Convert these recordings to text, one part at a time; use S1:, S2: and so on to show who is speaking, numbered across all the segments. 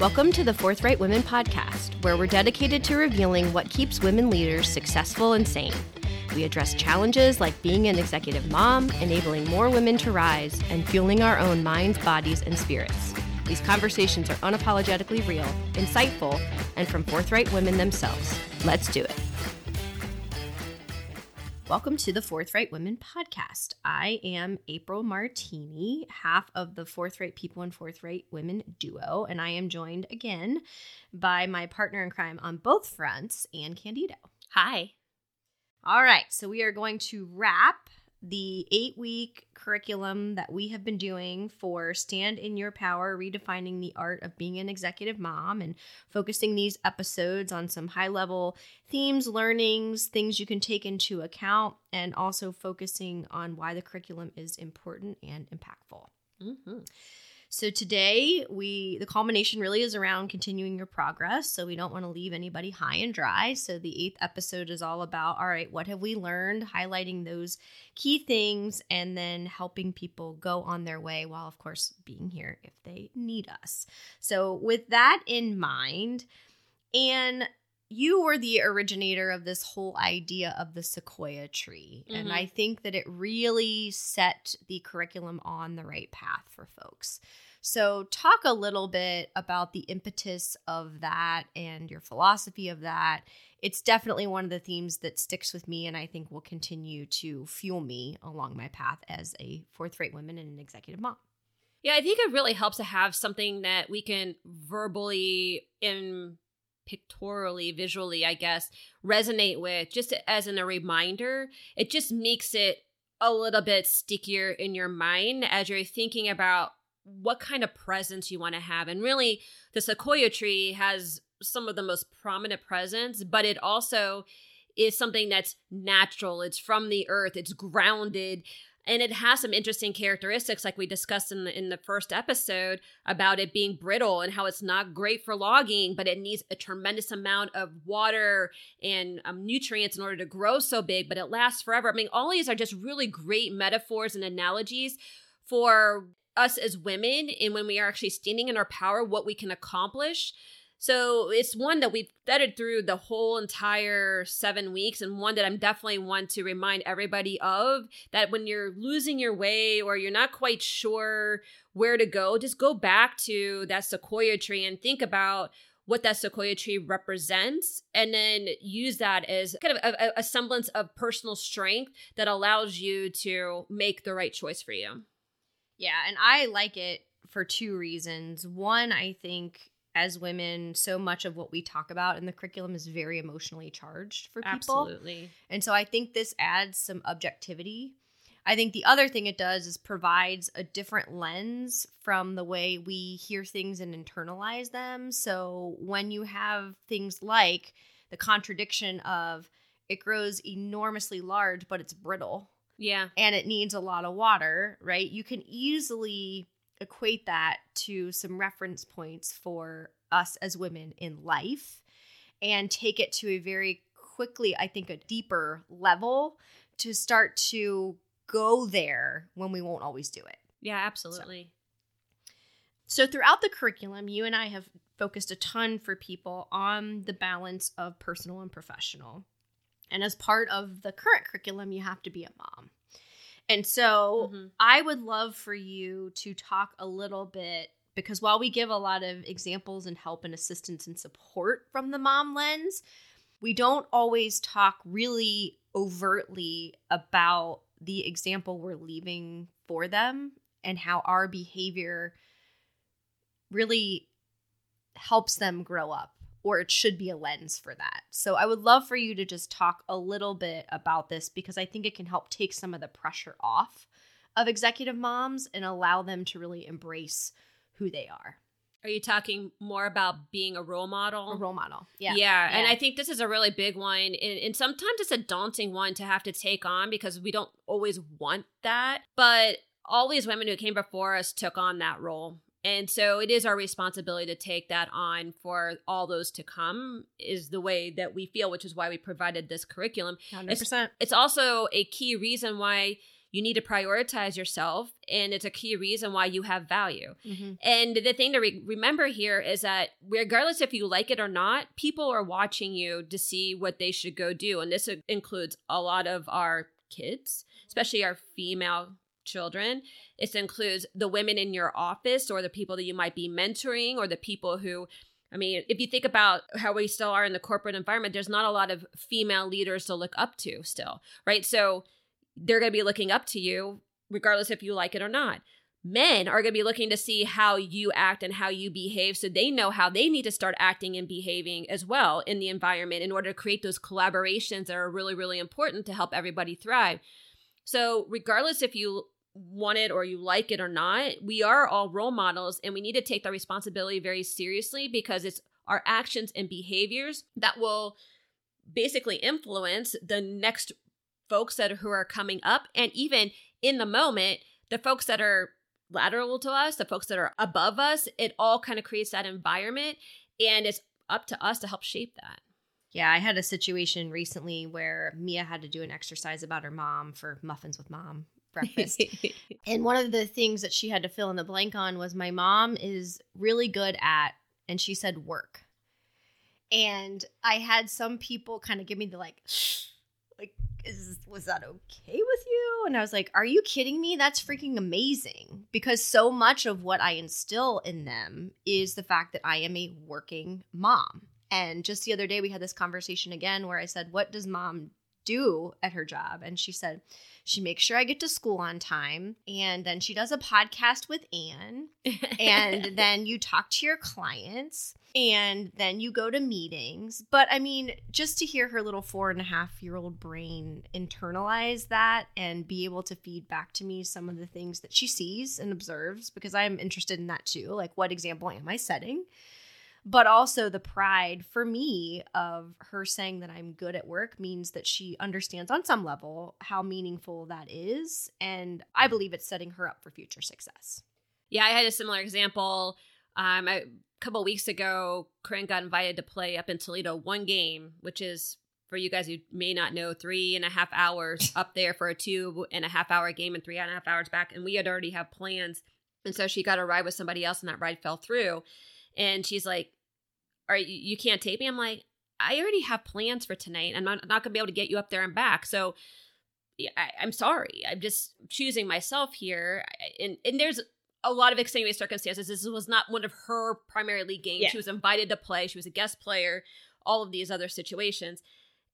S1: Welcome to the Forthright Women podcast, where we're dedicated to revealing what keeps women leaders successful and sane. We address challenges like being an executive mom, enabling more women to rise, and fueling our own minds, bodies, and spirits. These conversations are unapologetically real, insightful, and from forthright women themselves. Let's do it. Welcome to the Forthright Women podcast. I am April Martini, half of the Forthright People and Forthright Women duo, and I am joined again by my partner in crime on both fronts, Anne Candido.
S2: Hi.
S1: All right, so we are going to wrap the eight week curriculum that we have been doing for Stand in Your Power, redefining the art of being an executive mom, and focusing these episodes on some high level themes, learnings, things you can take into account, and also focusing on why the curriculum is important and impactful. Mm-hmm. So today we the culmination really is around continuing your progress. So we don't want to leave anybody high and dry. So the eighth episode is all about all right, what have we learned, highlighting those key things, and then helping people go on their way while of course being here if they need us. So with that in mind, and you were the originator of this whole idea of the sequoia tree. Mm-hmm. And I think that it really set the curriculum on the right path for folks. So, talk a little bit about the impetus of that and your philosophy of that. It's definitely one of the themes that sticks with me and I think will continue to fuel me along my path as a forthright woman and an executive mom.
S2: Yeah, I think it really helps to have something that we can verbally and pictorially, visually, I guess, resonate with just as in a reminder. It just makes it a little bit stickier in your mind as you're thinking about what kind of presence you want to have. And really, the sequoia tree has some of the most prominent presence, but it also is something that's natural. It's from the earth, it's grounded. And it has some interesting characteristics, like we discussed in the in the first episode about it being brittle and how it's not great for logging, but it needs a tremendous amount of water and um, nutrients in order to grow so big. But it lasts forever. I mean, all these are just really great metaphors and analogies for us as women and when we are actually standing in our power, what we can accomplish. So it's one that we've vetted through the whole entire seven weeks, and one that I'm definitely want to remind everybody of that when you're losing your way or you're not quite sure where to go, just go back to that sequoia tree and think about what that sequoia tree represents and then use that as kind of a, a semblance of personal strength that allows you to make the right choice for you.
S1: Yeah, and I like it for two reasons. One, I think as women, so much of what we talk about in the curriculum is very emotionally charged for people.
S2: Absolutely.
S1: And so I think this adds some objectivity. I think the other thing it does is provides a different lens from the way we hear things and internalize them. So when you have things like the contradiction of it grows enormously large, but it's brittle
S2: yeah.
S1: And it needs a lot of water, right? You can easily equate that to some reference points for us as women in life and take it to a very quickly, I think, a deeper level to start to go there when we won't always do it.
S2: Yeah, absolutely.
S1: So, so throughout the curriculum, you and I have focused a ton for people on the balance of personal and professional. And as part of the current curriculum, you have to be a mom. And so mm-hmm. I would love for you to talk a little bit because while we give a lot of examples and help and assistance and support from the mom lens, we don't always talk really overtly about the example we're leaving for them and how our behavior really helps them grow up or it should be a lens for that. So I would love for you to just talk a little bit about this because I think it can help take some of the pressure off of executive moms and allow them to really embrace who they are.
S2: Are you talking more about being a role model?
S1: A role model. Yeah.
S2: Yeah. yeah. And I think this is a really big one. And, and sometimes it's a daunting one to have to take on because we don't always want that. But all these women who came before us took on that role and so it is our responsibility to take that on for all those to come, is the way that we feel, which is why we provided this curriculum.
S1: 100%.
S2: It's, it's also a key reason why you need to prioritize yourself and it's a key reason why you have value
S1: Mm-hmm.
S2: and the thing to re- remember here is that regardless if you like it or not people are watching you to see what they should go do and this includes a lot of our kids especially our female children it includes the women in your office or the people that you might be mentoring or the people who I mean, if you think about how we still are in the corporate environment, there's not a lot of female leaders to look up to still, right? So they're going to be looking up to you regardless if you like it or not. Men are going to be looking to see how you act and how you behave so they know how they need to start acting and behaving as well in the environment in order to create those collaborations that are really, really important to help everybody thrive. So, regardless if you want it or you like it or not, we are all role models and we need to take the responsibility very seriously because it's our actions and behaviors that will basically influence the next folks that are, who are coming up. And even in the moment the folks that are lateral to us the folks that are above us it all kind of creates that environment and it's up to us to help shape that.
S1: Yeah, I had a situation recently where Mia had to do an exercise about her mom for muffins with mom breakfast. and one of the things that she had to fill in the blank on was my mom is really good at, and she said work. And I had some people kind of give me the like, like, is was that okay with you? And I was like, are you kidding me? That's freaking amazing. Because so much of what I instill in them is the fact that I am a working mom. And just the other day, we had this conversation again where I said, What does mom do at her job? And she said, She makes sure I get to school on time. And then she does a podcast with Anne. And then you talk to your clients. And then you go to meetings. But I mean, just to hear her little four and a half year old brain internalize that and be able to feed back to me some of the things that she sees and observes, because I'm interested in that too. Like, what example am I setting? But also the pride for me of her saying that I'm good at work means that she understands on some level how meaningful that is. And I believe it's setting her up for future success.
S2: Yeah, I had a similar example. Um, a couple weeks ago, Corinne got invited to play up in Toledo one game, which is for you guys who may not know, three and a half hours up there for a two and a half hour game and three and a half hours back. And we had already have plans. And so she got a ride with somebody else, and that ride fell through. And she's like, "Are you, can't tape me?" I'm like, "I already have plans for tonight. I'm not, not gonna be able to get you up there and back." So I, I'm sorry. I'm just choosing myself here. And and there's a lot of extenuating circumstances. This was not one of her primary league games.
S1: Yeah.
S2: She was invited to play. She was a guest player. All of these other situations.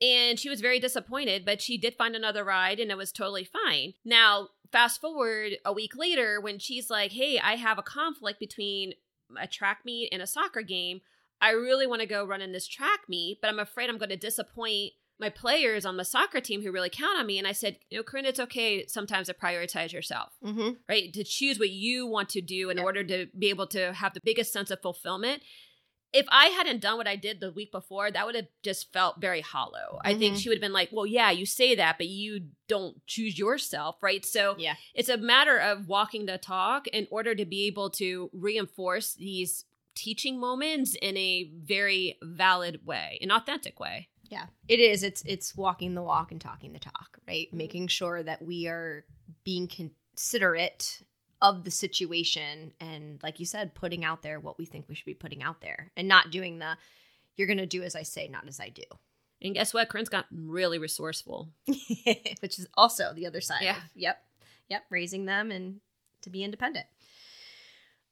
S2: And she was very disappointed, but she did find another ride and it was totally fine. Now, fast forward a week later when she's like, hey, I have a conflict between a track meet and a soccer game. I really want to go run in this track meet, but I'm afraid I'm going to disappoint my players on the soccer team who really count on me. And I said, you know, Corinne, it's okay sometimes to prioritize yourself
S1: Mm-hmm.
S2: right? To choose what you want to do in
S1: Yeah.
S2: order to be able to have the biggest sense of fulfillment. If I hadn't done what I did the week before, that would have just felt very hollow. I think
S1: Mhm.
S2: she would have been like, well, yeah, you say that, but you don't choose yourself, right? So
S1: Yeah.
S2: it's a matter of walking the talk in order to be able to reinforce these teaching moments in a very valid way, an authentic way.
S1: Yeah, it is. It's it's walking the walk and talking the talk, right? Mm-hmm. Making sure that we are being considerate of the situation and like you said, putting out there what we think we should be putting out there and not doing the you're going to do as I say, not as I do.
S2: And guess what? Corinne's got really resourceful.
S1: Which is also the other side.
S2: Yeah.
S1: of- yep. Yep, raising them and to be independent.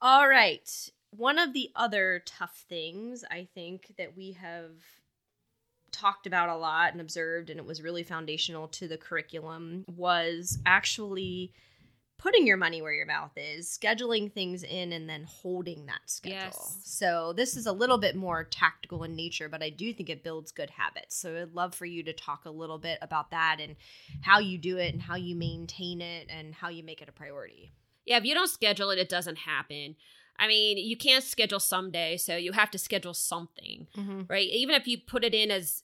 S1: All right. One of the other tough things I think that we have talked about a lot and observed, and it was really foundational to the curriculum, was actually putting your money where your mouth is, scheduling things in, and then holding that schedule.
S2: Yes.
S1: So, this is a little bit more tactical in nature, but I do think it builds good habits. So, I'd love for you to talk a little bit about that and how you do it and how you maintain it and how you make it a priority.
S2: Yeah, if you don't schedule it, it doesn't happen. I mean, you can't schedule someday, so you have to schedule something,
S1: Mm-hmm.
S2: right? Even if you put it in as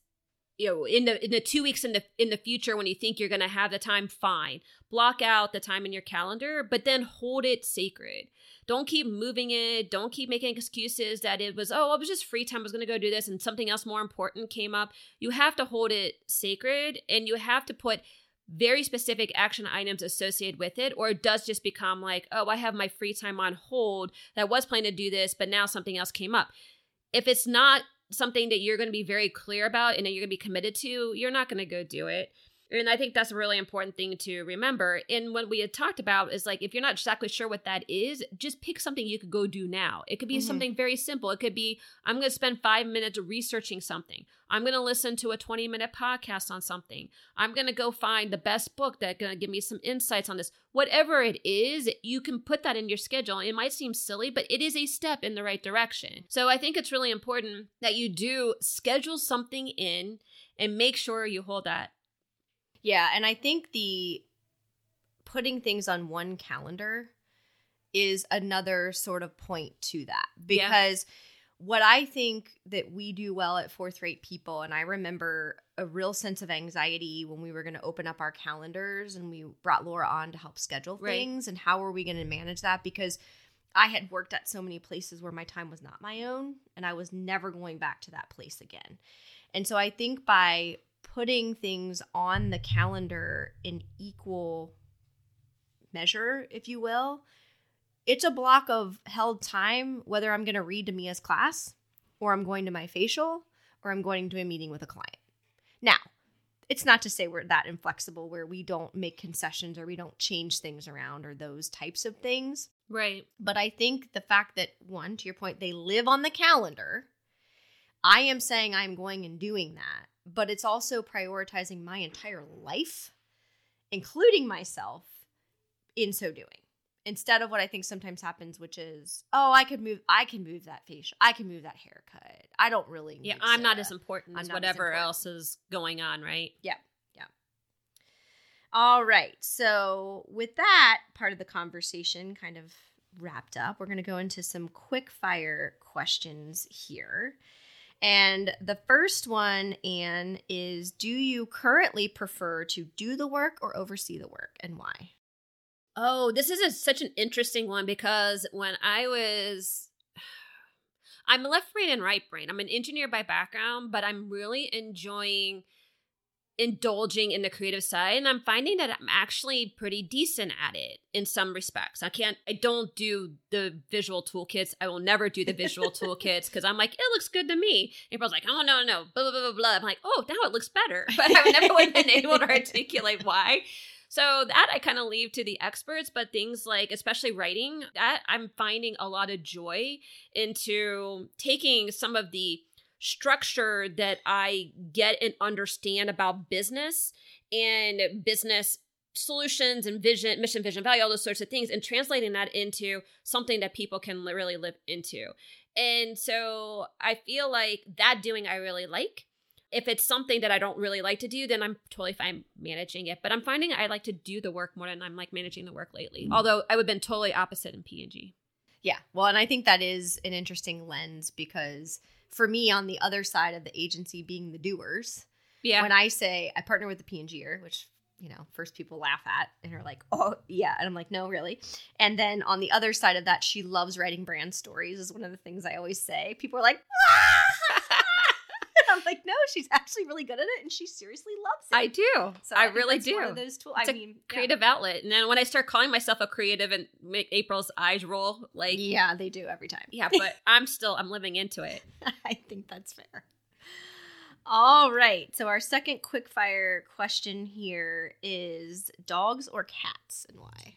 S2: you know, in the in the two weeks in the in the future when you think you're gonna have the time, fine. Block out the time in your calendar, but then hold it sacred. Don't keep moving it. Don't keep making excuses that it was, oh, it was just free time. I was gonna go do this and something else more important came up. You have to hold it sacred and you have to put very specific action items associated with it, or it does just become like, oh, I have my free time on hold that was planning to do this, but now something else came up. If it's not something that you're going to be very clear about and that you're going to be committed to, you're not going to go do it. And I think that's a really important thing to remember. And what we had talked about is like, if you're not exactly sure what that is, just pick something you could go do now. It could be mm-hmm. something very simple. It could be, I'm going to spend five minutes researching something. I'm going to listen to a 20 minute podcast on something. I'm going to go find the best book that's going to give me some insights on this. Whatever it is, you can put that in your schedule. It might seem silly, but it is a step in the right direction. So I think it's really important that you do schedule something in and make sure you hold that
S1: yeah, and I think the putting things on one calendar is another sort of point to that because yeah. what I think that we do well at Forthright people, and I remember a real sense of anxiety when we were going to open up our calendars and we brought Laura on to help schedule right. things and how are we going to manage that because I had worked at so many places where my time was not my own and I was never going back to that place again. And so I think by putting things on the calendar in equal measure, if you will, it's a block of held time, whether I'm going to read to Mia's class or I'm going to my facial or I'm going to a meeting with a client. Now, it's not to say we're that inflexible where we don't make concessions or we don't change things around or those types of things.
S2: Right.
S1: But I think the fact that, one, to your point, they live on the calendar, I am saying I'm going and doing that but it's also prioritizing my entire life, including myself, in so doing. Instead of what I think sometimes happens, which is, oh, I could move, I can move that facial, I can move that haircut. I don't really.
S2: yeah, I'm not as important as whatever important. else is going on, right?
S1: Yeah, yeah. All right. So with that part of the conversation kind of wrapped up, we're going to go into some quick fire questions here. And the first one, Anne, is Do you currently prefer to do the work or oversee the work and why?
S2: Oh, this is a, such an interesting one because when I was. I'm a left brain and right brain. I'm an engineer by background, but I'm really enjoying indulging in the creative side and i'm finding that i'm actually pretty decent at it in some respects. I can't i don't do the visual toolkits. I will never do the visual toolkits because i'm like it looks good to me. And april's like oh no no blah blah blah blah i'm like oh now it looks better. But i've never been able to articulate why. So that I kind of leave to the experts, but things like especially writing, that I'm finding a lot of joy into taking some of the structure that I get and understand about business and business solutions and vision, mission, vision, value, all those sorts of things, and translating that into something that people can really live into. And so I feel like that doing I really like. If it's something that I don't really like to do, then I'm totally fine managing it. But I'm finding I like to do the work more than I'm like managing the work lately. Mm-hmm. Although I would have been totally opposite in P&G.
S1: Yeah. Well, and I think that is an interesting lens because – for me on the other side of the agency being the doers. Yeah. When I say I partner with the P&G'er, which you know, first people laugh at and are like, oh, yeah. And I'm like, no, really. And then on the other side of that, she loves writing brand stories, is one of the things I always say. People are like, ah! I'm like, no, she's actually really good at it, and she seriously loves it.
S2: I do. So I, I really do.
S1: One of those tools.
S2: It's I mean, creative yeah. outlet. And then when I start calling myself a creative, and make April's eyes roll, like,
S1: yeah, they do every time.
S2: Yeah, but I'm still I'm living into it.
S1: I think that's fair. All right. So our second quickfire question here is dogs or cats and why?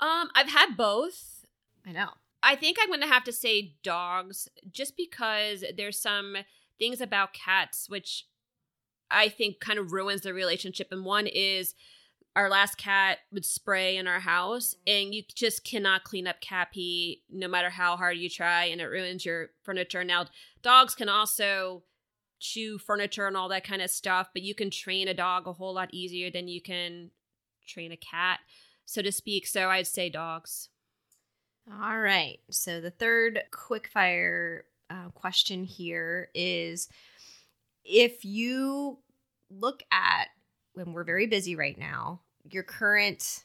S2: Um, I've had both.
S1: I know.
S2: I think I'm going to have to say dogs just because there's some things about cats which I think kind of ruins the relationship. And one is our last cat would spray in our house, mm-hmm. and you just cannot clean up cat pee no matter how hard you try, and it ruins your furniture. Now, dogs can also chew furniture and all that kind of stuff, but you can train a dog a whole lot easier than you can train a cat, so to speak. So I'd say dogs.
S1: All right. So the third quickfire uh, question here is if you look at when we're very busy right now, your current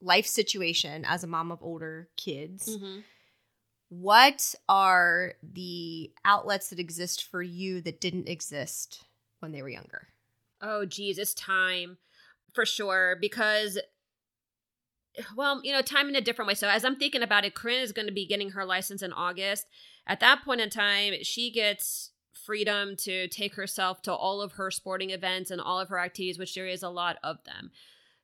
S1: life situation as a mom of older kids. Mm-hmm. What are the outlets that exist for you that didn't exist when they were younger?
S2: Oh, geez, it's time for sure because well, you know, time in a different way. So as I'm thinking about it, Corinne is going to be getting her license in August. At that point in time, she gets freedom to take herself to all of her sporting events and all of her activities, which there is a lot of them.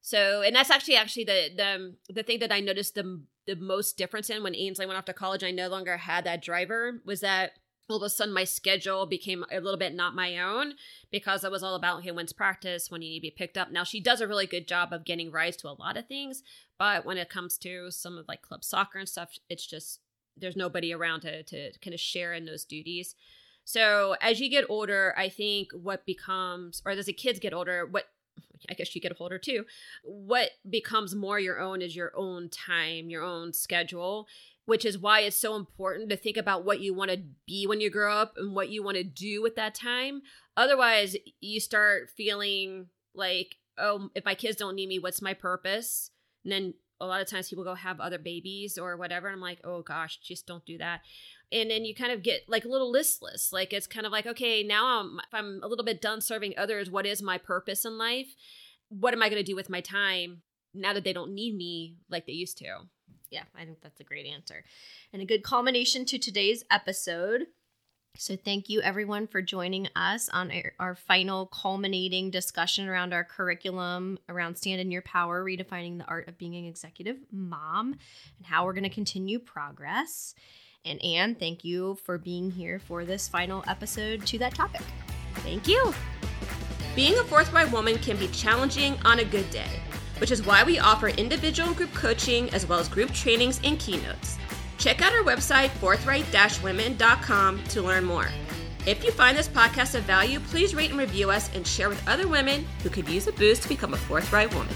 S2: So, and that's actually actually the the um, the thing that I noticed the the most difference in when Ainsley went off to college. I no longer had that driver. Was that all of a sudden my schedule became a little bit not my own because it was all about okay, when's practice, when you need to be picked up. Now she does a really good job of getting rides to a lot of things, but when it comes to some of like club soccer and stuff, it's just there's nobody around to to kind of share in those duties. So as you get older, I think what becomes, or as the kids get older, what I guess you get older too. What becomes more your own is your own time, your own schedule, which is why it's so important to think about what you want to be when you grow up and what you want to do with that time. Otherwise, you start feeling like, oh, if my kids don't need me, what's my purpose? And then a lot of times people go have other babies or whatever. And I'm like, oh gosh, just don't do that. And then you kind of get like a little listless. Like it's kind of like, okay, now I'm I'm a little bit done serving others, what is my purpose in life? What am I going to do with my time now that they don't need me like they used to?
S1: Yeah, I think that's a great answer. And a good culmination to today's episode. So, thank you everyone for joining us on our, final culminating discussion around our curriculum around Stand in Your Power, redefining the art of being an executive mom, and how we're going to continue progress. And Anne, thank you for being here for this final episode to that topic.
S2: Thank you. Being a forthright woman can be challenging on a good day, which is why we offer individual and group coaching as well as group trainings and keynotes. Check out our website, forthright-women.com, to learn more. If you find this podcast of value, please rate and review us and share with other women who could use a boost to become a forthright woman.